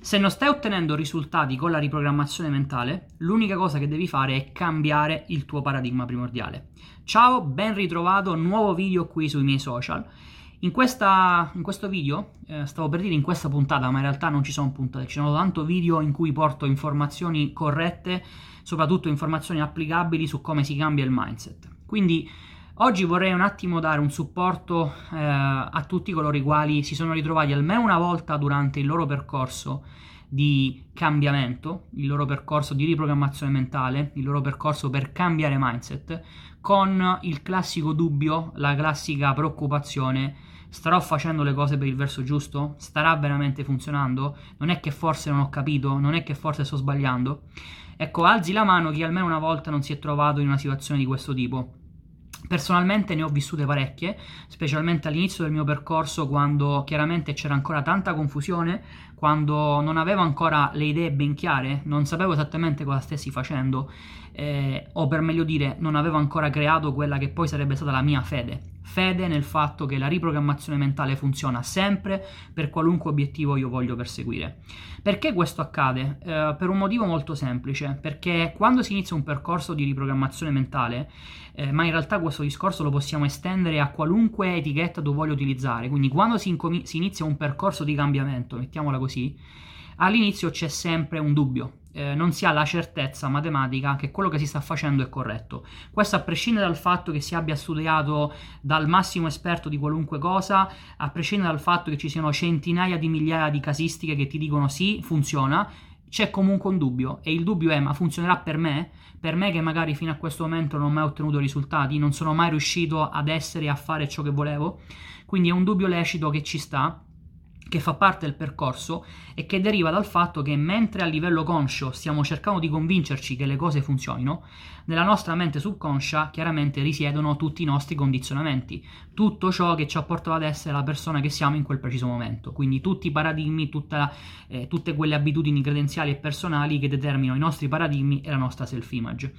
Se non stai ottenendo risultati con la riprogrammazione mentale, l'unica cosa che devi fare è cambiare il tuo paradigma primordiale. Ciao, ben ritrovato, nuovo video qui sui miei social. In, questa, in questo video, eh, stavo per dire in questa puntata, ma in realtà non ci sono puntate, ci sono tanto video in cui porto informazioni corrette, soprattutto informazioni applicabili su come si cambia il mindset. Quindi Oggi vorrei un attimo dare un supporto eh, a tutti coloro i quali si sono ritrovati almeno una volta durante il loro percorso di cambiamento, il loro percorso di riprogrammazione mentale, il loro percorso per cambiare mindset, con il classico dubbio, la classica preoccupazione, starò facendo le cose per il verso giusto? Starà veramente funzionando? Non è che forse non ho capito? Non è che forse sto sbagliando? Ecco, alzi la mano chi almeno una volta non si è trovato in una situazione di questo tipo. Personalmente ne ho vissute parecchie, specialmente all'inizio del mio percorso quando chiaramente c'era ancora tanta confusione, quando non avevo ancora le idee ben chiare, non sapevo esattamente cosa stessi facendo, eh, o per meglio dire, non avevo ancora creato quella che poi sarebbe stata la mia fede. Fede nel fatto che la riprogrammazione mentale funziona sempre per qualunque obiettivo io voglio perseguire. Perché questo accade? Eh, per un motivo molto semplice, perché quando si inizia un percorso di riprogrammazione mentale, eh, ma in realtà questo discorso lo possiamo estendere a qualunque etichetta tu voglia utilizzare, quindi quando si, incomi- si inizia un percorso di cambiamento, mettiamola così, all'inizio c'è sempre un dubbio, eh, non si ha la certezza matematica che quello che si sta facendo è corretto. Questo a prescindere dal fatto che si abbia studiato dal massimo esperto di qualunque cosa, a prescindere dal fatto che ci siano centinaia di migliaia di casistiche che ti dicono sì, funziona, c'è comunque un dubbio e il dubbio è ma funzionerà per me? Per me che magari fino a questo momento non ho mai ottenuto risultati, non sono mai riuscito ad essere e a fare ciò che volevo? Quindi è un dubbio lecito che ci sta che fa parte del percorso e che deriva dal fatto che mentre a livello conscio stiamo cercando di convincerci che le cose funzionino, nella nostra mente subconscia chiaramente risiedono tutti i nostri condizionamenti, tutto ciò che ci ha portato ad essere la persona che siamo in quel preciso momento, quindi tutti i paradigmi, tutta, eh, tutte quelle abitudini credenziali e personali che determinano i nostri paradigmi e la nostra self-image.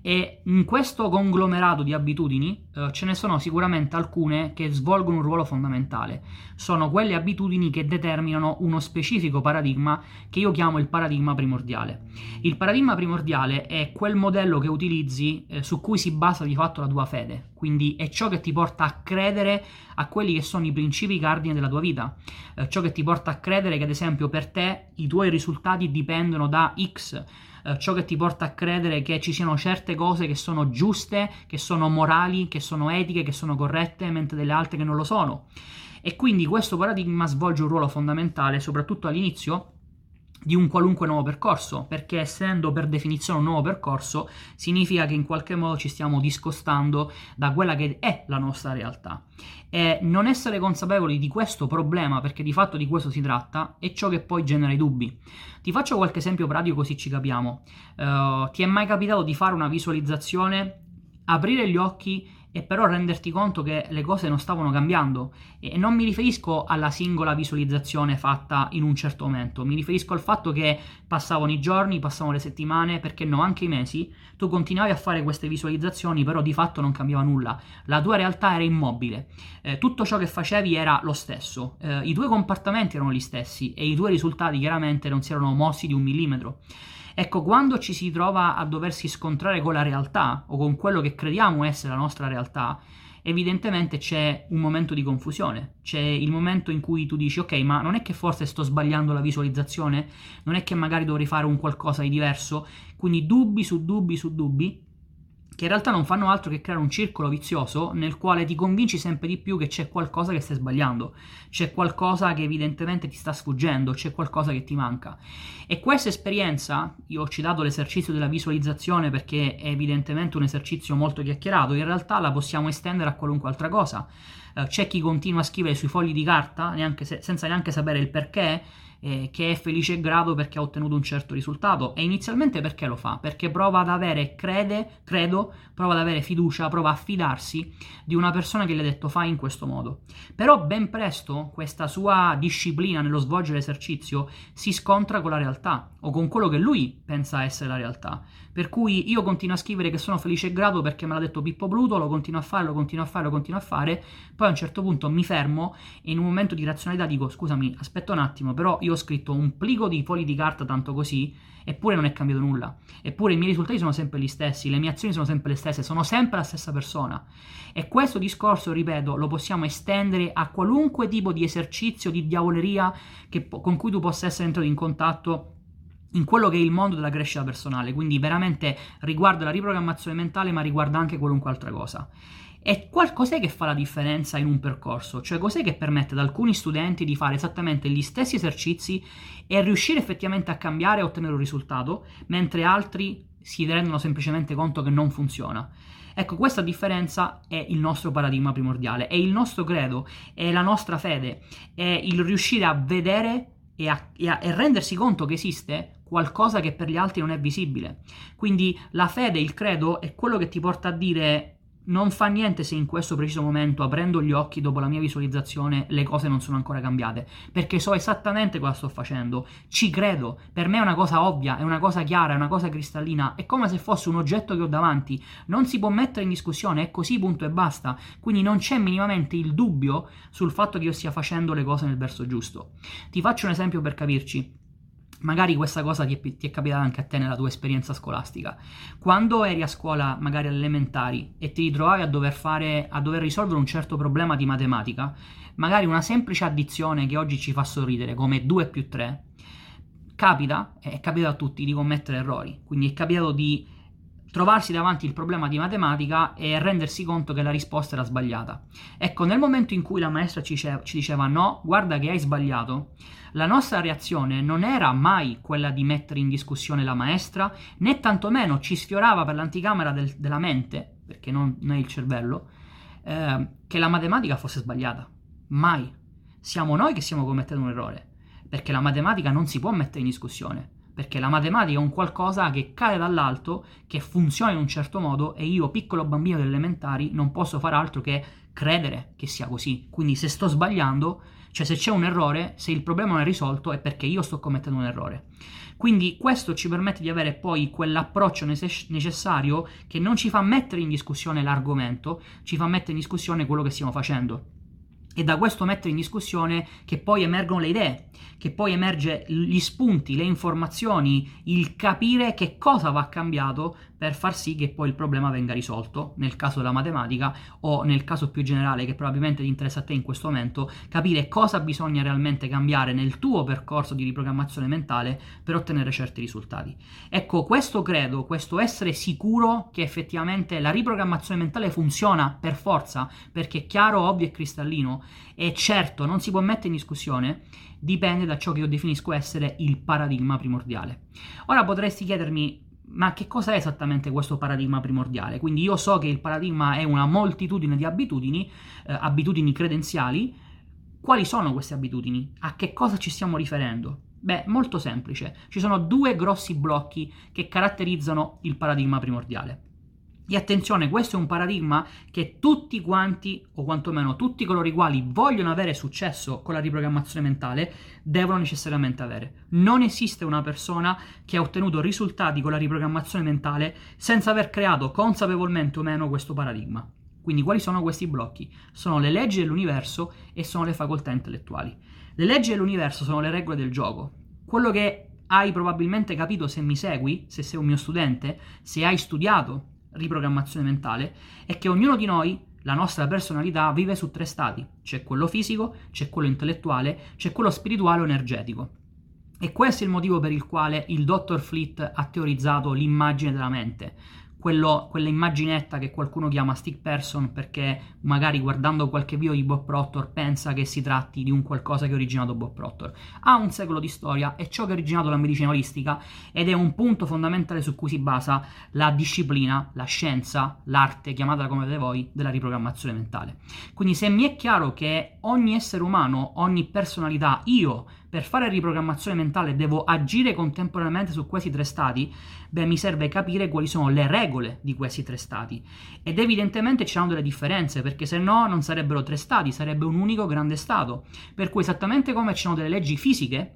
E in questo conglomerato di abitudini eh, ce ne sono sicuramente alcune che svolgono un ruolo fondamentale, sono quelle abitudini che determinano uno specifico paradigma che io chiamo il paradigma primordiale. Il paradigma primordiale è quel modello che utilizza utilizzi eh, su cui si basa di fatto la tua fede, quindi è ciò che ti porta a credere a quelli che sono i principi cardine della tua vita, eh, ciò che ti porta a credere che ad esempio per te i tuoi risultati dipendono da X, eh, ciò che ti porta a credere che ci siano certe cose che sono giuste, che sono morali, che sono etiche, che sono corrette, mentre delle altre che non lo sono. E quindi questo paradigma svolge un ruolo fondamentale, soprattutto all'inizio, di un qualunque nuovo percorso, perché essendo per definizione un nuovo percorso significa che in qualche modo ci stiamo discostando da quella che è la nostra realtà. E non essere consapevoli di questo problema, perché di fatto di questo si tratta, è ciò che poi genera i dubbi. Ti faccio qualche esempio pratico così ci capiamo. Uh, ti è mai capitato di fare una visualizzazione, aprire gli occhi e però renderti conto che le cose non stavano cambiando. E non mi riferisco alla singola visualizzazione fatta in un certo momento, mi riferisco al fatto che passavano i giorni, passavano le settimane, perché no, anche i mesi, tu continuavi a fare queste visualizzazioni, però di fatto non cambiava nulla. La tua realtà era immobile, eh, tutto ciò che facevi era lo stesso, eh, i tuoi comportamenti erano gli stessi e i tuoi risultati chiaramente non si erano mossi di un millimetro. Ecco, quando ci si trova a doversi scontrare con la realtà o con quello che crediamo essere la nostra realtà, evidentemente c'è un momento di confusione, c'è il momento in cui tu dici ok, ma non è che forse sto sbagliando la visualizzazione, non è che magari dovrei fare un qualcosa di diverso, quindi dubbi su dubbi su dubbi che in realtà non fanno altro che creare un circolo vizioso nel quale ti convinci sempre di più che c'è qualcosa che stai sbagliando, c'è qualcosa che evidentemente ti sta sfuggendo, c'è qualcosa che ti manca. E questa esperienza, io ho citato l'esercizio della visualizzazione perché è evidentemente un esercizio molto chiacchierato, in realtà la possiamo estendere a qualunque altra cosa. Uh, c'è chi continua a scrivere sui fogli di carta neanche se, senza neanche sapere il perché eh, che è felice e grato perché ha ottenuto un certo risultato e inizialmente perché lo fa? Perché prova ad avere, crede, credo, prova ad avere fiducia, prova a fidarsi di una persona che gli ha detto fai in questo modo. Però ben presto questa sua disciplina nello svolgere l'esercizio si scontra con la realtà o con quello che lui pensa essere la realtà. Per cui io continuo a scrivere che sono felice e grato perché me l'ha detto Pippo Pluto, lo continuo a fare, lo continuo a fare, lo continuo a fare, poi a un certo punto mi fermo e in un momento di razionalità dico scusami, aspetta un attimo, però io ho scritto un plico di fogli di carta tanto così, eppure non è cambiato nulla. Eppure i miei risultati sono sempre gli stessi, le mie azioni sono sempre le stesse, sono sempre la stessa persona. E questo discorso, ripeto, lo possiamo estendere a qualunque tipo di esercizio, di diavoleria che, con cui tu possa essere entrato in contatto in quello che è il mondo della crescita personale, quindi veramente riguarda la riprogrammazione mentale, ma riguarda anche qualunque altra cosa. E qual- cos'è che fa la differenza in un percorso? Cioè cos'è che permette ad alcuni studenti di fare esattamente gli stessi esercizi e riuscire effettivamente a cambiare e ottenere un risultato, mentre altri si rendono semplicemente conto che non funziona? Ecco, questa differenza è il nostro paradigma primordiale, è il nostro credo, è la nostra fede, è il riuscire a vedere e, a, e, a, e rendersi conto che esiste qualcosa che per gli altri non è visibile. Quindi la fede, il credo, è quello che ti porta a dire non fa niente se in questo preciso momento, aprendo gli occhi dopo la mia visualizzazione, le cose non sono ancora cambiate, perché so esattamente cosa sto facendo, ci credo, per me è una cosa ovvia, è una cosa chiara, è una cosa cristallina, è come se fosse un oggetto che ho davanti, non si può mettere in discussione, è così, punto e basta, quindi non c'è minimamente il dubbio sul fatto che io stia facendo le cose nel verso giusto. Ti faccio un esempio per capirci. Magari questa cosa ti è, ti è, capitata anche a te nella tua esperienza scolastica. Quando eri a scuola, magari elementari, e ti ritrovavi a dover, fare, a dover risolvere un certo problema di matematica, magari una semplice addizione che oggi ci fa sorridere, come 2 più 3, capita, è capitato a tutti, di commettere errori. Quindi è capitato di trovarsi davanti il problema di matematica e rendersi conto che la risposta era sbagliata. Ecco, nel momento in cui la maestra ci, ci diceva no, guarda che hai sbagliato, la nostra reazione non era mai quella di mettere in discussione la maestra, né tantomeno ci sfiorava per l'anticamera del, della mente, perché non, non è il cervello, eh, che la matematica fosse sbagliata. Mai. Siamo noi che stiamo commettendo un errore, perché la matematica non si può mettere in discussione perché la matematica è un qualcosa che cade dall'alto, che funziona in un certo modo e io, piccolo bambino delle elementari, non posso fare altro che credere che sia così. Quindi se sto sbagliando, cioè se c'è un errore, se il problema non è risolto è perché io sto commettendo un errore. Quindi questo ci permette di avere poi quell'approccio necessario che non ci fa mettere in discussione l'argomento, ci fa mettere in discussione quello che stiamo facendo e da questo mettere in discussione che poi emergono le idee, che poi emerge gli spunti, le informazioni, il capire che cosa va cambiato per far sì che poi il problema venga risolto, nel caso della matematica o nel caso più generale che probabilmente ti interessa a te in questo momento, capire cosa bisogna realmente cambiare nel tuo percorso di riprogrammazione mentale per ottenere certi risultati. Ecco, questo credo, questo essere sicuro che effettivamente la riprogrammazione mentale funziona per forza, perché è chiaro, ovvio e cristallino, e certo non si può mettere in discussione, dipende da ciò che io definisco essere il paradigma primordiale. Ora potresti chiedermi ma che cosa è esattamente questo paradigma primordiale? Quindi io so che il paradigma è una moltitudine di abitudini, eh, abitudini credenziali. Quali sono queste abitudini? A che cosa ci stiamo riferendo? Beh, molto semplice. Ci sono due grossi blocchi che caratterizzano il paradigma primordiale. E attenzione, questo è un paradigma che tutti quanti, o quantomeno tutti coloro i quali vogliono avere successo con la riprogrammazione mentale, devono necessariamente avere. Non esiste una persona che ha ottenuto risultati con la riprogrammazione mentale senza aver creato consapevolmente o meno questo paradigma. Quindi quali sono questi blocchi? Sono le leggi dell'universo e sono le facoltà intellettuali. Le leggi dell'universo sono le regole del gioco. Quello che hai probabilmente capito se mi segui, se sei un mio studente, se hai studiato riprogrammazione mentale, è che ognuno di noi, la nostra personalità, vive su tre stati. C'è quello fisico, c'è quello intellettuale, c'è quello spirituale o energetico. E questo è il motivo per il quale il dottor Fleet ha teorizzato l'immagine della mente quello, quella immaginetta che qualcuno chiama stick person perché magari guardando qualche video di Bob Proctor pensa che si tratti di un qualcosa che ha originato Bob Proctor. Ha un secolo di storia, è ciò che ha originato la medicina olistica ed è un punto fondamentale su cui si basa la disciplina, la scienza, l'arte, chiamatela come volete voi, della riprogrammazione mentale. Quindi se mi è chiaro che ogni essere umano, ogni personalità, io per fare riprogrammazione mentale devo agire contemporaneamente su questi tre stati, beh mi serve capire quali sono le regole di questi tre stati. Ed evidentemente ci sono delle differenze, perché se no non sarebbero tre stati, sarebbe un unico grande stato. Per cui esattamente come ci sono delle leggi fisiche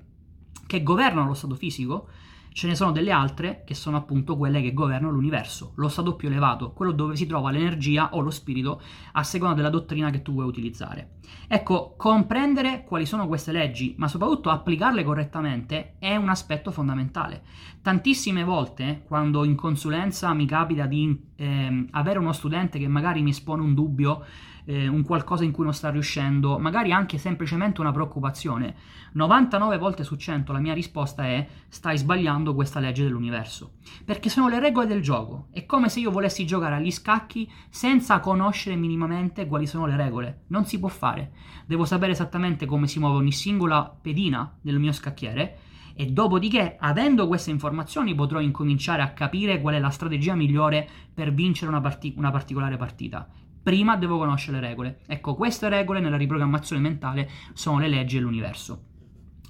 che governano lo stato fisico, Ce ne sono delle altre che sono appunto quelle che governano l'universo, lo stato più elevato, quello dove si trova l'energia o lo spirito a seconda della dottrina che tu vuoi utilizzare. Ecco, comprendere quali sono queste leggi, ma soprattutto applicarle correttamente è un aspetto fondamentale. Tantissime volte, quando in consulenza mi capita di eh, avere uno studente che magari mi espone un dubbio, eh, un qualcosa in cui non sta riuscendo, magari anche semplicemente una preoccupazione, 99 volte su 100 la mia risposta è stai sbagliando questa legge dell'universo, perché sono le regole del gioco, è come se io volessi giocare agli scacchi senza conoscere minimamente quali sono le regole, non si può fare, devo sapere esattamente come si muove ogni singola pedina del mio scacchiere e dopodiché, avendo queste informazioni, potrò incominciare a capire qual è la strategia migliore per vincere una, parti- una particolare partita prima devo conoscere le regole. Ecco, queste regole nella riprogrammazione mentale sono le leggi dell'universo.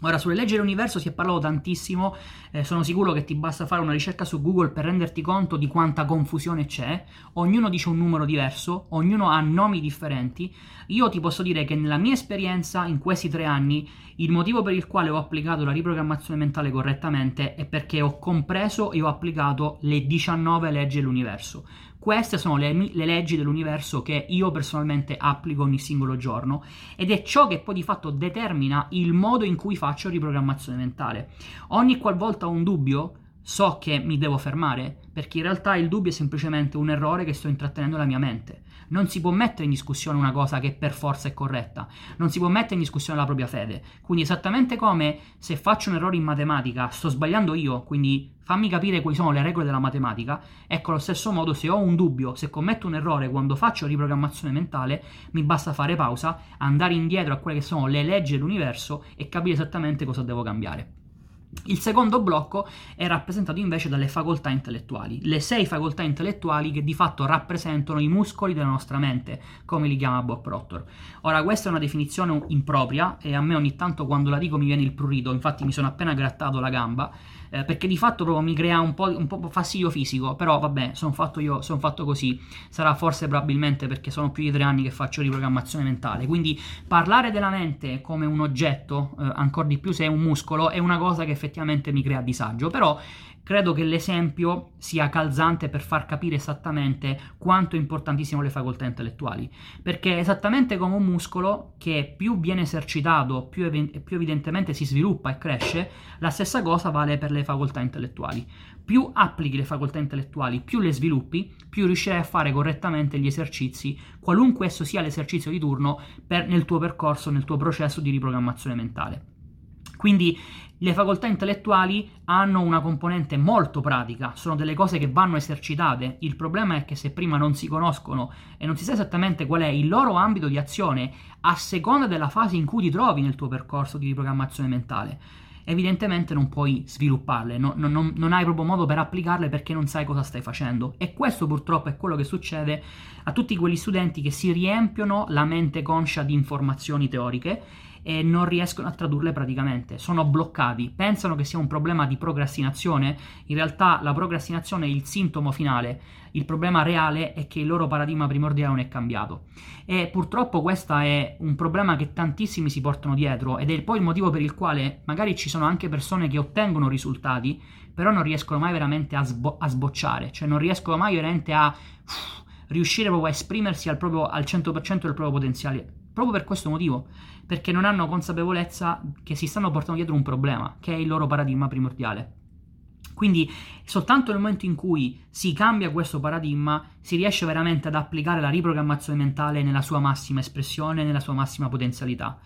Ora, sulle leggi dell'universo si è parlato tantissimo, eh, sono sicuro che ti basta fare una ricerca su Google per renderti conto di quanta confusione c'è, ognuno dice un numero diverso, ognuno ha nomi differenti. Io ti posso dire che nella mia esperienza, in questi tre anni, il motivo per il quale ho applicato la riprogrammazione mentale correttamente è perché ho compreso e ho applicato le 19 leggi dell'universo. Queste sono le, le, leggi dell'universo che io personalmente applico ogni singolo giorno ed è ciò che poi di fatto determina il modo in cui faccio riprogrammazione mentale. Ogni qualvolta ho un dubbio, so che mi devo fermare, perché in realtà il dubbio è semplicemente un errore che sto intrattenendo nella mia mente. Non si può mettere in discussione una cosa che per forza è corretta, non si può mettere in discussione la propria fede. Quindi esattamente come se faccio un errore in matematica, sto sbagliando io, quindi fammi capire quali sono le regole della matematica, ecco allo stesso modo se ho un dubbio, se commetto un errore quando faccio riprogrammazione mentale, mi basta fare pausa, andare indietro a quelle che sono le leggi dell'universo e capire esattamente cosa devo cambiare. Il secondo blocco è rappresentato invece dalle facoltà intellettuali, le sei facoltà intellettuali che di fatto rappresentano i muscoli della nostra mente, come li chiama Bob Proctor. Ora, questa è una definizione impropria e a me ogni tanto quando la dico mi viene il prurito, infatti mi sono appena grattato la gamba eh, perché di fatto proprio mi crea un po', un po', fastidio fisico, però vabbè, sono fatto io, sono fatto così, sarà forse probabilmente perché sono più di tre anni che faccio riprogrammazione mentale, quindi parlare della mente come un oggetto, eh, ancora di più se è un muscolo, è una cosa che effettivamente mi crea disagio, però Credo che l'esempio sia calzante per far capire esattamente quanto importantissimo le facoltà intellettuali, perché esattamente come un muscolo che più viene esercitato, più, ev- più evidentemente si sviluppa e cresce, la stessa cosa vale per le facoltà intellettuali. Più applichi le facoltà intellettuali, più le sviluppi, più riuscirai a fare correttamente gli esercizi, qualunque esso sia l'esercizio di turno, per, nel tuo percorso, nel tuo processo di riprogrammazione mentale. Quindi le facoltà intellettuali hanno una componente molto pratica, sono delle cose che vanno esercitate. Il problema è che se prima non si conoscono e non si sa esattamente qual è il loro ambito di azione a seconda della fase in cui ti trovi nel tuo percorso di riprogrammazione mentale, evidentemente non puoi svilupparle, no, no, non, non, hai proprio modo per applicarle perché non sai cosa stai facendo. E questo purtroppo è quello che succede a tutti quegli studenti che si riempiono la mente conscia di informazioni teoriche e non riescono a tradurle praticamente, sono bloccati, pensano che sia un problema di procrastinazione, in realtà la procrastinazione è il sintomo finale, il problema reale è che il loro paradigma primordiale non è cambiato. E purtroppo questo è un problema che tantissimi si portano dietro ed è poi il motivo per il quale magari ci sono anche persone che ottengono risultati però non riescono mai veramente a, sbo- a sbocciare, cioè non riescono mai veramente a uff, riuscire proprio a esprimersi al, proprio, al 100% del proprio potenziale, proprio per questo motivo perché non hanno consapevolezza che si stanno portando dietro un problema, che è il loro paradigma primordiale. Quindi soltanto nel momento in cui si cambia questo paradigma si riesce veramente ad applicare la riprogrammazione mentale nella sua massima espressione, nella sua massima potenzialità.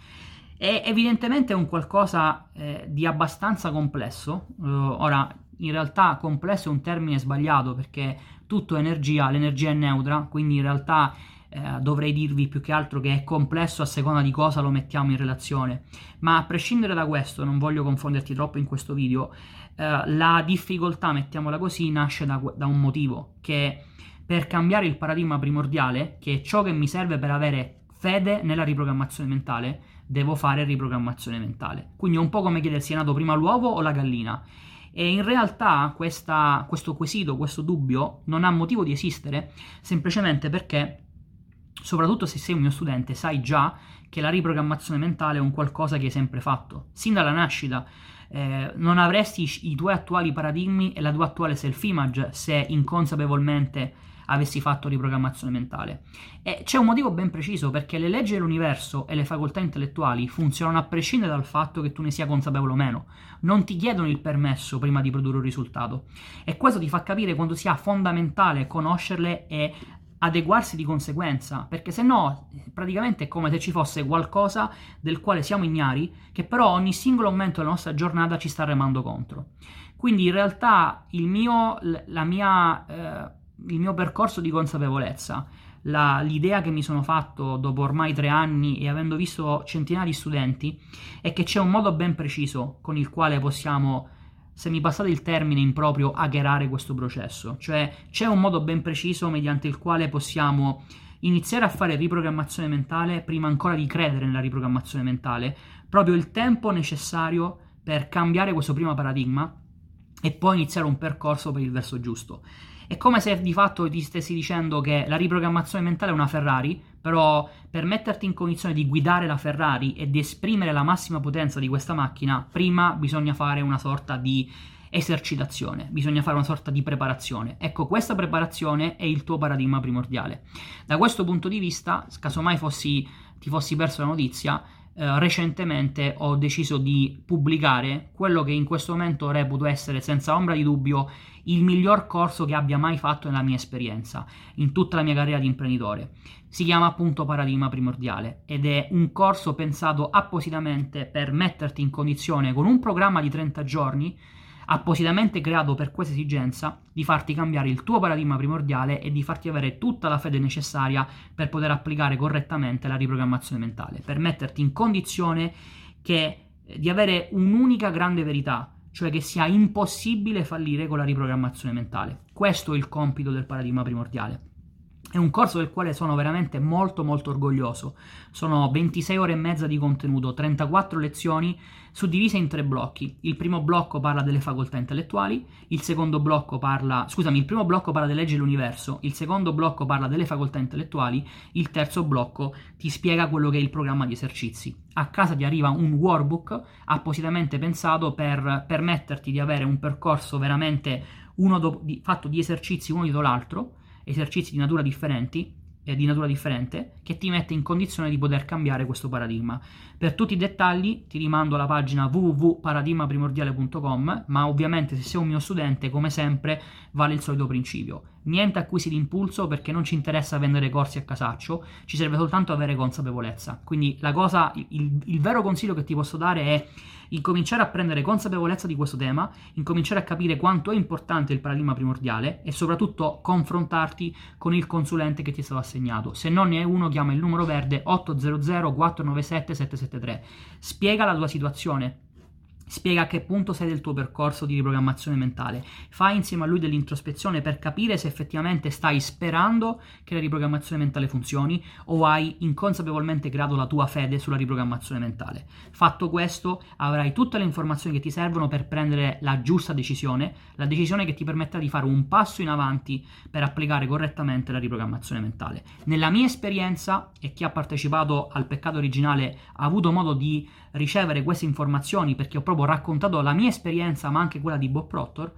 È evidentemente un qualcosa eh, di abbastanza complesso. Uh, ora, in realtà complesso è un termine sbagliato perché tutto è energia, l'energia è neutra, quindi in realtà eh, dovrei dirvi più che altro che è complesso a seconda di cosa lo mettiamo in relazione. Ma a prescindere da questo, non voglio confonderti troppo in questo video, eh, la difficoltà, mettiamola così, nasce da, da un motivo, che per cambiare il paradigma primordiale, che è ciò che mi serve per avere fede nella riprogrammazione mentale, devo fare riprogrammazione mentale. Quindi è un po' come chiedersi è nato prima l'uovo o la gallina. E in realtà questa, questo quesito, questo dubbio non ha motivo di esistere semplicemente perché soprattutto se sei un mio studente, sai già che la riprogrammazione mentale è un qualcosa che hai sempre fatto, sin dalla nascita. Eh, non avresti i tuoi attuali paradigmi e la tua attuale self-image se inconsapevolmente avessi fatto riprogrammazione mentale. E c'è un motivo ben preciso perché le leggi dell'universo e le facoltà intellettuali funzionano a prescindere dal fatto che tu ne sia consapevole o meno. Non ti chiedono il permesso prima di produrre un risultato. E questo ti fa capire quanto sia fondamentale conoscerle e adeguarsi di conseguenza, perché se no praticamente è come se ci fosse qualcosa del quale siamo ignari, che però ogni singolo momento della nostra giornata ci sta remando contro. Quindi in realtà il mio, mia, eh, il mio percorso di consapevolezza, la, l'idea che mi sono fatto dopo ormai tre anni e avendo visto centinaia di studenti, è che c'è un modo ben preciso con il quale possiamo se mi passate il termine improprio, hackerare questo processo. Cioè c'è un modo ben preciso mediante il quale possiamo iniziare a fare riprogrammazione mentale prima ancora di credere nella riprogrammazione mentale, proprio il tempo necessario per cambiare questo primo paradigma e poi iniziare un percorso per il verso giusto. È come se di fatto ti stessi dicendo che la riprogrammazione mentale è una Ferrari, però per metterti in condizione di guidare la Ferrari e di esprimere la massima potenza di questa macchina, prima bisogna fare una sorta di esercitazione, bisogna fare una sorta di preparazione. Ecco, questa preparazione è il tuo paradigma primordiale. Da questo punto di vista, casomai fossi, ti fossi perso la notizia, eh, recentemente ho deciso di pubblicare quello che in questo momento reputo essere senza ombra di dubbio il miglior corso che abbia mai fatto nella mia esperienza, in tutta la mia carriera di imprenditore. Si chiama appunto Paradigma Primordiale ed è un corso pensato appositamente per metterti in condizione con un programma di 30 giorni appositamente creato per questa esigenza di farti cambiare il tuo paradigma primordiale e di farti avere tutta la fede necessaria per poter applicare correttamente la riprogrammazione mentale, per metterti in condizione che, eh, di avere un'unica grande verità, cioè che sia impossibile fallire con la riprogrammazione mentale. Questo è il compito del paradigma primordiale. È un corso del quale sono veramente molto molto orgoglioso. Sono 26 ore e mezza di contenuto, 34 lezioni suddivise in tre blocchi. Il primo blocco parla delle facoltà intellettuali, il secondo blocco parla, scusami, il primo blocco parla delle leggi dell'universo, il secondo blocco parla delle facoltà intellettuali, il terzo blocco ti spiega quello che è il programma di esercizi. A casa ti arriva un workbook appositamente pensato per permetterti di avere un percorso veramente do- di, fatto di esercizi uno dietro l'altro esercizi di natura differenti eh, di natura differente che ti mette in condizione di poter cambiare questo paradigma. Per tutti i dettagli ti rimando alla pagina www.paradigmaprimordiale.com, ma ovviamente se sei un mio studente, come sempre, vale il solito principio. Niente acquisi di impulso perché non ci interessa vendere corsi a casaccio, ci serve soltanto avere consapevolezza. Quindi la cosa, il, il vero consiglio che ti posso dare è incominciare a prendere consapevolezza di questo tema, incominciare a capire quanto è importante il paradigma primordiale e soprattutto confrontarti con il consulente che ti è stato assegnato. Se non ne hai uno, chiama il numero verde 800 497 773. Spiega la tua situazione, Spiega a che punto sei del tuo percorso di riprogrammazione mentale. Fai insieme a lui dell'introspezione per capire se effettivamente stai sperando che la riprogrammazione mentale funzioni o hai inconsapevolmente creato la tua fede sulla riprogrammazione mentale. Fatto questo, avrai tutte le informazioni che ti servono per prendere la giusta decisione, la decisione che ti permetterà di fare un passo in avanti per applicare correttamente la riprogrammazione mentale. Nella mia esperienza, e chi ha partecipato al peccato originale ha avuto modo di ricevere queste informazioni perché ho proprio raccontato la mia esperienza ma anche quella di Bob Proctor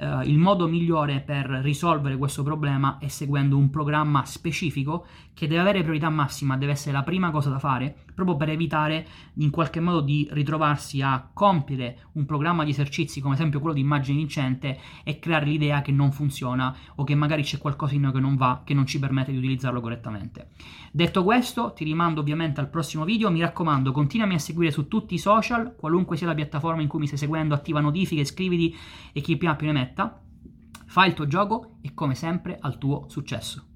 Uh, il modo migliore per risolvere questo problema è seguendo un programma specifico che deve avere priorità massima, deve essere la prima cosa da fare, proprio per evitare in qualche modo di ritrovarsi a compiere un programma di esercizi come esempio quello di immagine vincente e creare l'idea che non funziona o che magari c'è qualcosa in noi che non va, che non ci permette di utilizzarlo correttamente. Detto questo, ti rimando ovviamente al prossimo video, mi raccomando, continuami a seguire su tutti i social, qualunque sia la piattaforma in cui mi stai seguendo, attiva notifiche, iscriviti e chi più più ne metta. Fai il tuo gioco e come sempre al tuo successo.